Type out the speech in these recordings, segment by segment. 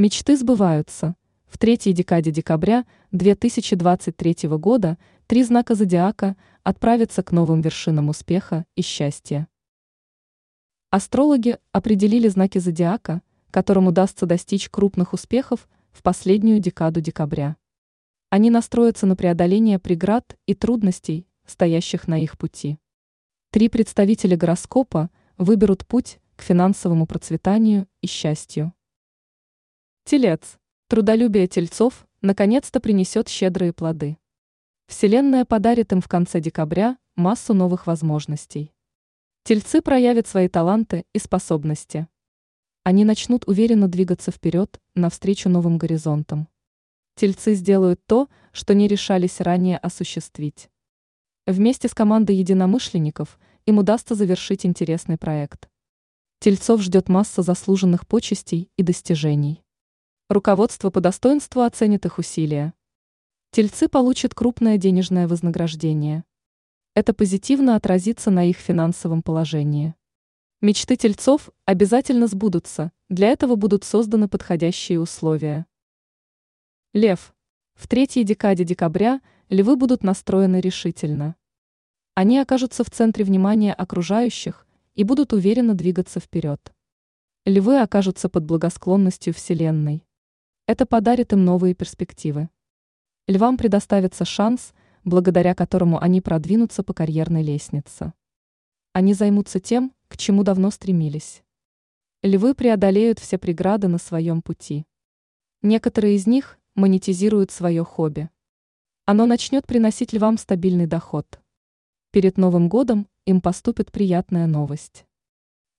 Мечты сбываются. В третьей декаде декабря 2023 года три знака зодиака отправятся к новым вершинам успеха и счастья. Астрологи определили знаки зодиака, которым удастся достичь крупных успехов в последнюю декаду декабря. Они настроятся на преодоление преград и трудностей, стоящих на их пути. Три представителя гороскопа выберут путь к финансовому процветанию и счастью. Телец. Трудолюбие тельцов наконец-то принесет щедрые плоды. Вселенная подарит им в конце декабря массу новых возможностей. Тельцы проявят свои таланты и способности. Они начнут уверенно двигаться вперед, навстречу новым горизонтам. Тельцы сделают то, что не решались ранее осуществить. Вместе с командой единомышленников им удастся завершить интересный проект. Тельцов ждет масса заслуженных почестей и достижений. Руководство по достоинству оценит их усилия. Тельцы получат крупное денежное вознаграждение. Это позитивно отразится на их финансовом положении. Мечты тельцов обязательно сбудутся, для этого будут созданы подходящие условия. Лев. В третьей декаде декабря львы будут настроены решительно. Они окажутся в центре внимания окружающих и будут уверенно двигаться вперед. Львы окажутся под благосклонностью Вселенной. Это подарит им новые перспективы. Львам предоставится шанс, благодаря которому они продвинутся по карьерной лестнице. Они займутся тем, к чему давно стремились. Львы преодолеют все преграды на своем пути. Некоторые из них монетизируют свое хобби. Оно начнет приносить львам стабильный доход. Перед Новым годом им поступит приятная новость.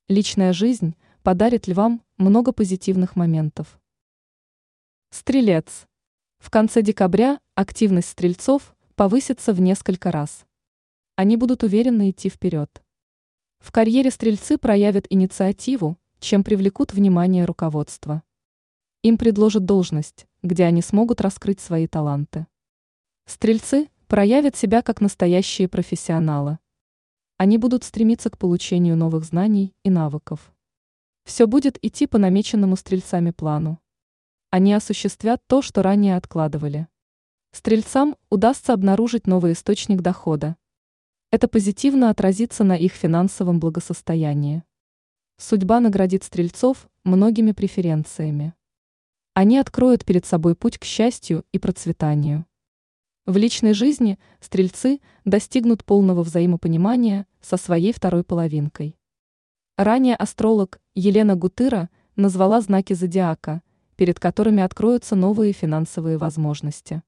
Личная жизнь подарит львам много позитивных моментов. Стрелец. В конце декабря активность стрельцов повысится в несколько раз. Они будут уверенно идти вперед. В карьере стрельцы проявят инициативу, чем привлекут внимание руководства. Им предложат должность, где они смогут раскрыть свои таланты. Стрельцы проявят себя как настоящие профессионалы. Они будут стремиться к получению новых знаний и навыков. Все будет идти по намеченному стрельцами плану. Они осуществят то, что ранее откладывали. Стрельцам удастся обнаружить новый источник дохода. Это позитивно отразится на их финансовом благосостоянии. Судьба наградит стрельцов многими преференциями. Они откроют перед собой путь к счастью и процветанию. В личной жизни стрельцы достигнут полного взаимопонимания со своей второй половинкой. Ранее астролог Елена Гутыра назвала знаки зодиака – перед которыми откроются новые финансовые возможности.